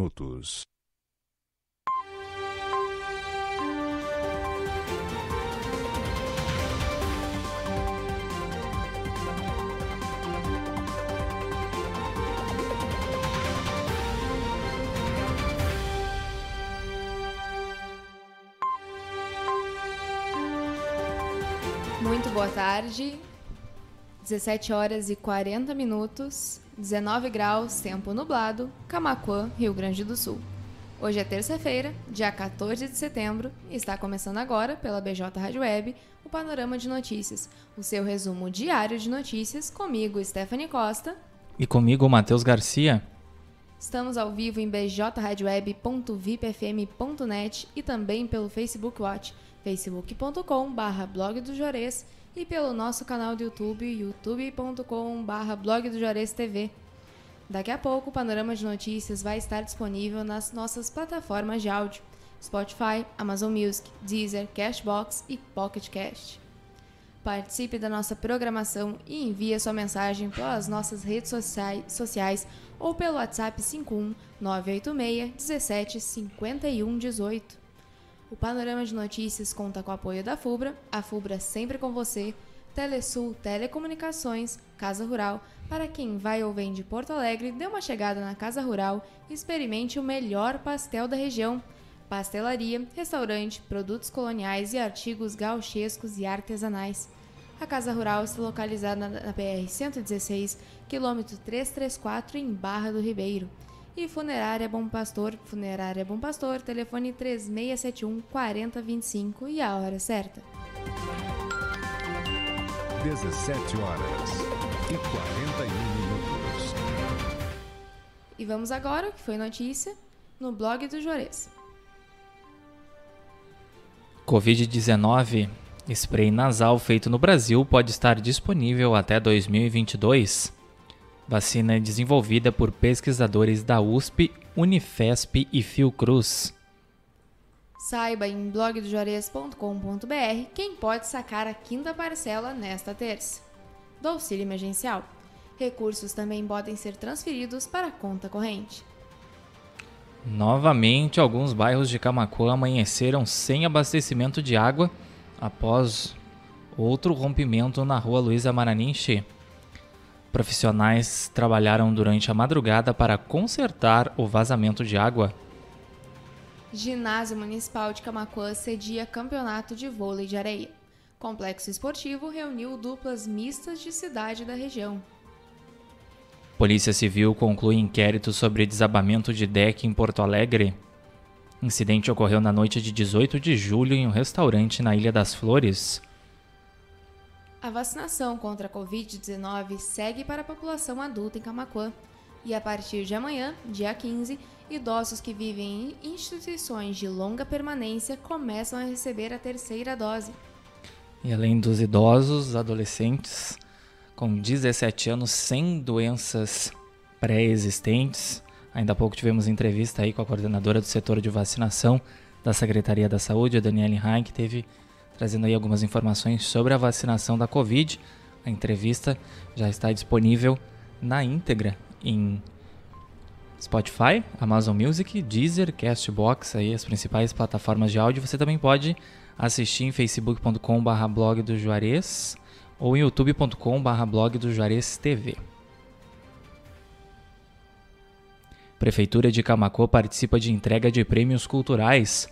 minutos. Muito boa tarde. 17 horas e 40 minutos, 19 graus, tempo nublado, Camaquã, Rio Grande do Sul. Hoje é terça-feira, dia 14 de setembro, e está começando agora, pela BJ Rádio Web, o Panorama de Notícias, o seu resumo diário de notícias, comigo, Stephanie Costa. E comigo, Matheus Garcia. Estamos ao vivo em bjradioweb.vipfm.net e também pelo Facebook Watch, facebook.com.br blog do Jores e pelo nosso canal do YouTube, youtube.com.br blog do TV. Daqui a pouco o Panorama de Notícias vai estar disponível nas nossas plataformas de áudio, Spotify, Amazon Music, Deezer, Cashbox e Pocket Cast. Participe da nossa programação e envie sua mensagem pelas nossas redes sociais, sociais ou pelo WhatsApp 51 986 17 51 18. O Panorama de Notícias conta com o apoio da FUBRA, a FUBRA sempre com você, Telesul Telecomunicações, Casa Rural. Para quem vai ou vem de Porto Alegre, dê uma chegada na Casa Rural e experimente o melhor pastel da região. Pastelaria, restaurante, produtos coloniais e artigos gauchescos e artesanais. A Casa Rural está localizada na BR-116, quilômetro 334, em Barra do Ribeiro. E Funerária Bom Pastor, Funerária Bom Pastor, telefone 3671 4025 e a hora certa. 17 horas e 41 minutos. E vamos agora, o que foi notícia, no blog do Jores. Covid-19. Spray nasal feito no Brasil pode estar disponível até 2022. Vacina é desenvolvida por pesquisadores da USP, Unifesp e Fiocruz. Saiba em blogdojores.com.br quem pode sacar a quinta parcela nesta terça. Do auxílio emergencial. Recursos também podem ser transferidos para a conta corrente. Novamente, alguns bairros de Camacuã amanheceram sem abastecimento de água após outro rompimento na rua Luiza Maraninche. Profissionais trabalharam durante a madrugada para consertar o vazamento de água. Ginásio Municipal de Camacuã cedia campeonato de vôlei de areia. Complexo esportivo reuniu duplas mistas de cidade da região. Polícia Civil conclui inquérito sobre desabamento de deck em Porto Alegre. Incidente ocorreu na noite de 18 de julho em um restaurante na Ilha das Flores. A vacinação contra a Covid-19 segue para a população adulta em Camacuã. E a partir de amanhã, dia 15, idosos que vivem em instituições de longa permanência começam a receber a terceira dose. E além dos idosos, adolescentes com 17 anos sem doenças pré-existentes. Ainda há pouco tivemos entrevista aí com a coordenadora do setor de vacinação da Secretaria da Saúde, a Daniele Hein, que teve trazendo aí algumas informações sobre a vacinação da Covid. A entrevista já está disponível na íntegra em Spotify, Amazon Music, Deezer, Castbox, aí as principais plataformas de áudio. Você também pode assistir em facebook.com.br blog do Juarez ou em youtube.com.br blog do Juarez TV. Prefeitura de Camacô participa de entrega de prêmios culturais.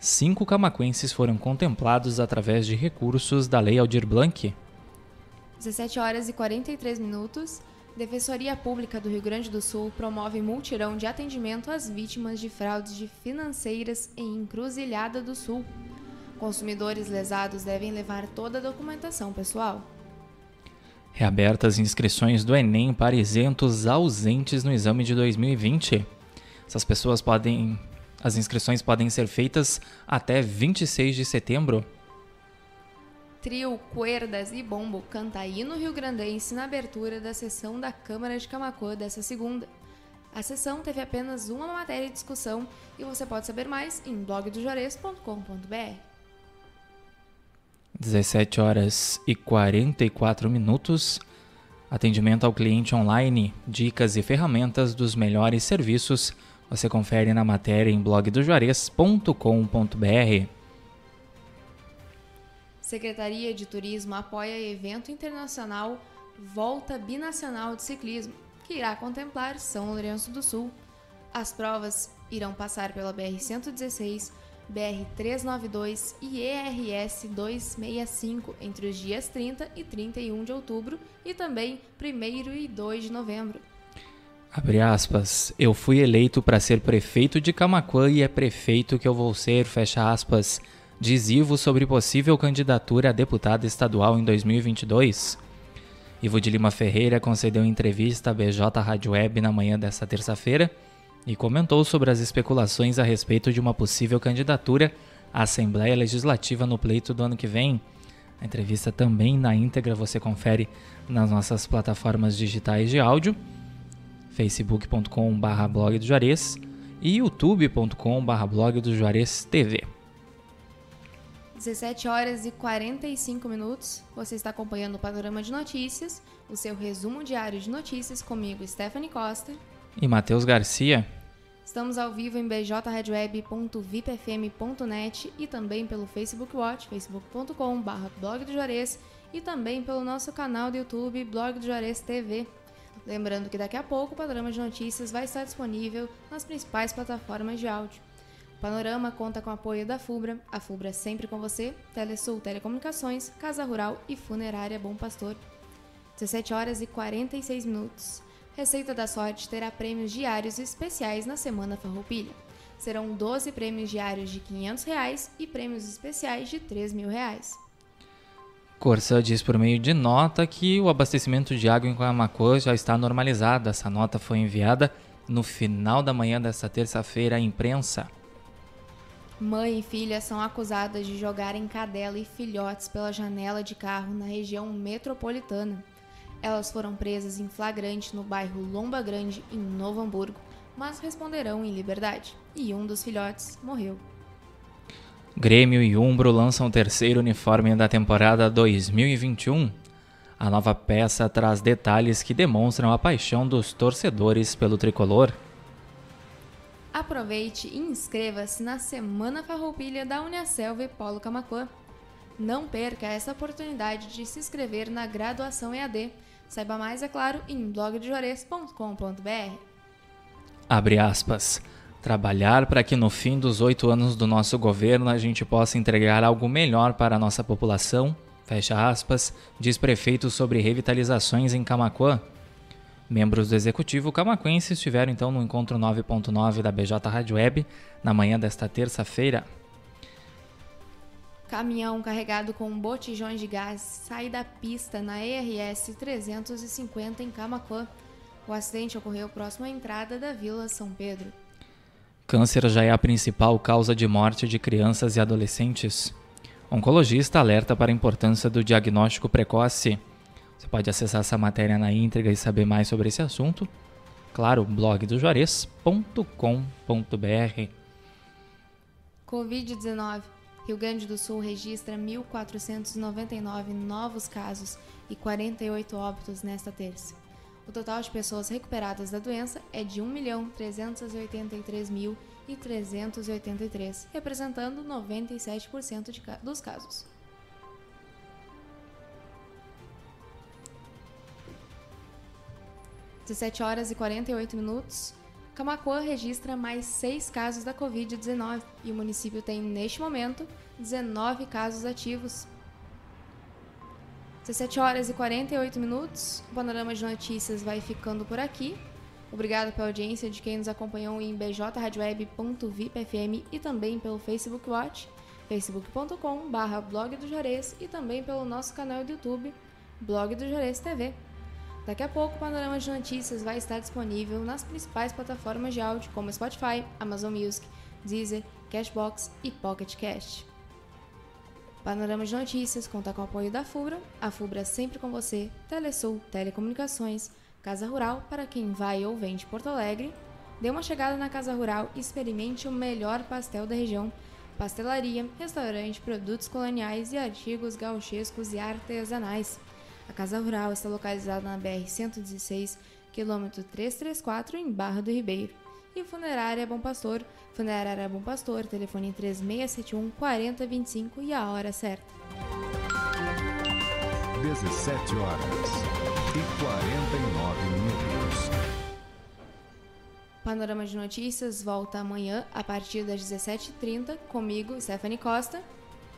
Cinco camaquenses foram contemplados através de recursos da Lei Aldir Blanc. 17 horas e 43 minutos. Defensoria Pública do Rio Grande do Sul promove multirão de atendimento às vítimas de fraudes de financeiras em Encruzilhada do Sul. Consumidores lesados devem levar toda a documentação pessoal. Reabertas inscrições do Enem para isentos ausentes no exame de 2020. Essas pessoas podem. As inscrições podem ser feitas até 26 de setembro. Trio, Cuerdas e Bombo canta hino rio-grandense na abertura da sessão da Câmara de Camacuã dessa segunda. A sessão teve apenas uma matéria de discussão e você pode saber mais em blogdojores.com.br. 17 horas e 44 minutos. Atendimento ao cliente online, dicas e ferramentas dos melhores serviços Você confere na matéria em blogdojuarez.com.br. Secretaria de Turismo apoia evento internacional Volta Binacional de Ciclismo, que irá contemplar São Lourenço do Sul. As provas irão passar pela BR-116, BR-392 e ERS 265 entre os dias 30 e 31 de outubro e também 1 e 2 de novembro. Abre aspas, eu fui eleito para ser prefeito de Camaquã e é prefeito que eu vou ser, fecha aspas, diz Ivo sobre possível candidatura a deputado estadual em 2022. Ivo de Lima Ferreira concedeu entrevista à BJ Rádio Web na manhã desta terça-feira e comentou sobre as especulações a respeito de uma possível candidatura à Assembleia Legislativa no pleito do ano que vem. A entrevista também na íntegra você confere nas nossas plataformas digitais de áudio facebook.com.br blog do Juarez e youtube.com.br blog do Juarez TV. 17 horas e 45 minutos. Você está acompanhando o Panorama de Notícias, o seu resumo diário de notícias comigo, Stephanie Costa. E Matheus Garcia. Estamos ao vivo em bjradioweb.vipfm.net e também pelo Facebook Watch, facebook.com.br blog do Juarez e também pelo nosso canal do YouTube, Blog do Juarez TV. Lembrando que daqui a pouco o Panorama de Notícias vai estar disponível nas principais plataformas de áudio. O Panorama conta com o apoio da FUBRA, a FUBRA é sempre com você, Telesul Telecomunicações, Casa Rural e Funerária Bom Pastor. 17 horas e 46 minutos. Receita da Sorte terá prêmios diários especiais na Semana Farroupilha. Serão 12 prêmios diários de 500 reais e prêmios especiais de 3 mil reais. Corsã diz por meio de nota que o abastecimento de água em Camacuã já está normalizado. Essa nota foi enviada no final da manhã desta terça-feira à imprensa. Mãe e filha são acusadas de jogarem cadela e filhotes pela janela de carro na região metropolitana. Elas foram presas em flagrante no bairro Lomba Grande, em Novo Hamburgo, mas responderão em liberdade. E um dos filhotes morreu. Grêmio e Umbro lançam o terceiro uniforme da temporada 2021. A nova peça traz detalhes que demonstram a paixão dos torcedores pelo tricolor. Aproveite e inscreva-se na Semana Farroupilha da Uniaselva e Polo Camacuã. Não perca essa oportunidade de se inscrever na graduação EAD. Saiba mais, é claro, em blogdejores.com.br. Abre aspas. Trabalhar para que no fim dos oito anos do nosso governo a gente possa entregar algo melhor para a nossa população, fecha aspas, diz prefeito sobre revitalizações em Camacuã. Membros do executivo camacuense estiveram então no encontro 9.9 da BJ Rádio Web na manhã desta terça-feira. Caminhão carregado com botijões de gás sai da pista na ERS 350 em Camacuã. O acidente ocorreu próximo à entrada da Vila São Pedro. Câncer já é a principal causa de morte de crianças e adolescentes. Oncologista alerta para a importância do diagnóstico precoce. Você pode acessar essa matéria na íntegra e saber mais sobre esse assunto. Claro, blogdojuarez.com.br. Covid-19. Rio Grande do Sul registra 1.499 novos casos e 48 óbitos nesta terça. O total de pessoas recuperadas da doença é de 1.383.383, representando 97% de, dos casos. Dezessete horas e 48 minutos. Camacuã registra mais seis casos da Covid-19 e o município tem, neste momento, 19 casos ativos. 17 horas e 48 minutos. O panorama de notícias vai ficando por aqui. Obrigado pela audiência de quem nos acompanhou em bjradioweb.vipfm e também pelo Facebook Watch, facebook.com.br blog do Juarez e também pelo nosso canal do YouTube, Blog do Juarez TV. Daqui a pouco o panorama de notícias vai estar disponível nas principais plataformas de áudio como Spotify, Amazon Music, Deezer, Cashbox e Pocket Cast. Panorama de Notícias conta com o apoio da FUBRA, a FUBRA é sempre com você, Telesul, Telecomunicações, Casa Rural para quem vai ou vem de Porto Alegre. Dê uma chegada na Casa Rural e experimente o melhor pastel da região. Pastelaria, restaurante, produtos coloniais e artigos gauchescos e artesanais. A Casa Rural está localizada na BR-116, quilômetro 334, em Barra do Ribeiro. E Funerária Bom Pastor. Funerária Bom Pastor, telefone 3671 4025 e a hora certa. 17 horas e 49 minutos. Panorama de Notícias volta amanhã a partir das 17h30 comigo, Stephanie Costa.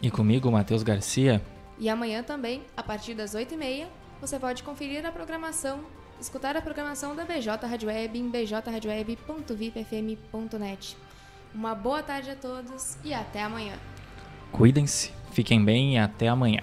E comigo, Matheus Garcia. E amanhã também, a partir das 8h30, você pode conferir a programação, escutar a programação da BJ Rádio Web em bjradioweb.vipfm.net. Uma boa tarde a todos e até amanhã. Cuidem-se, fiquem bem e até amanhã.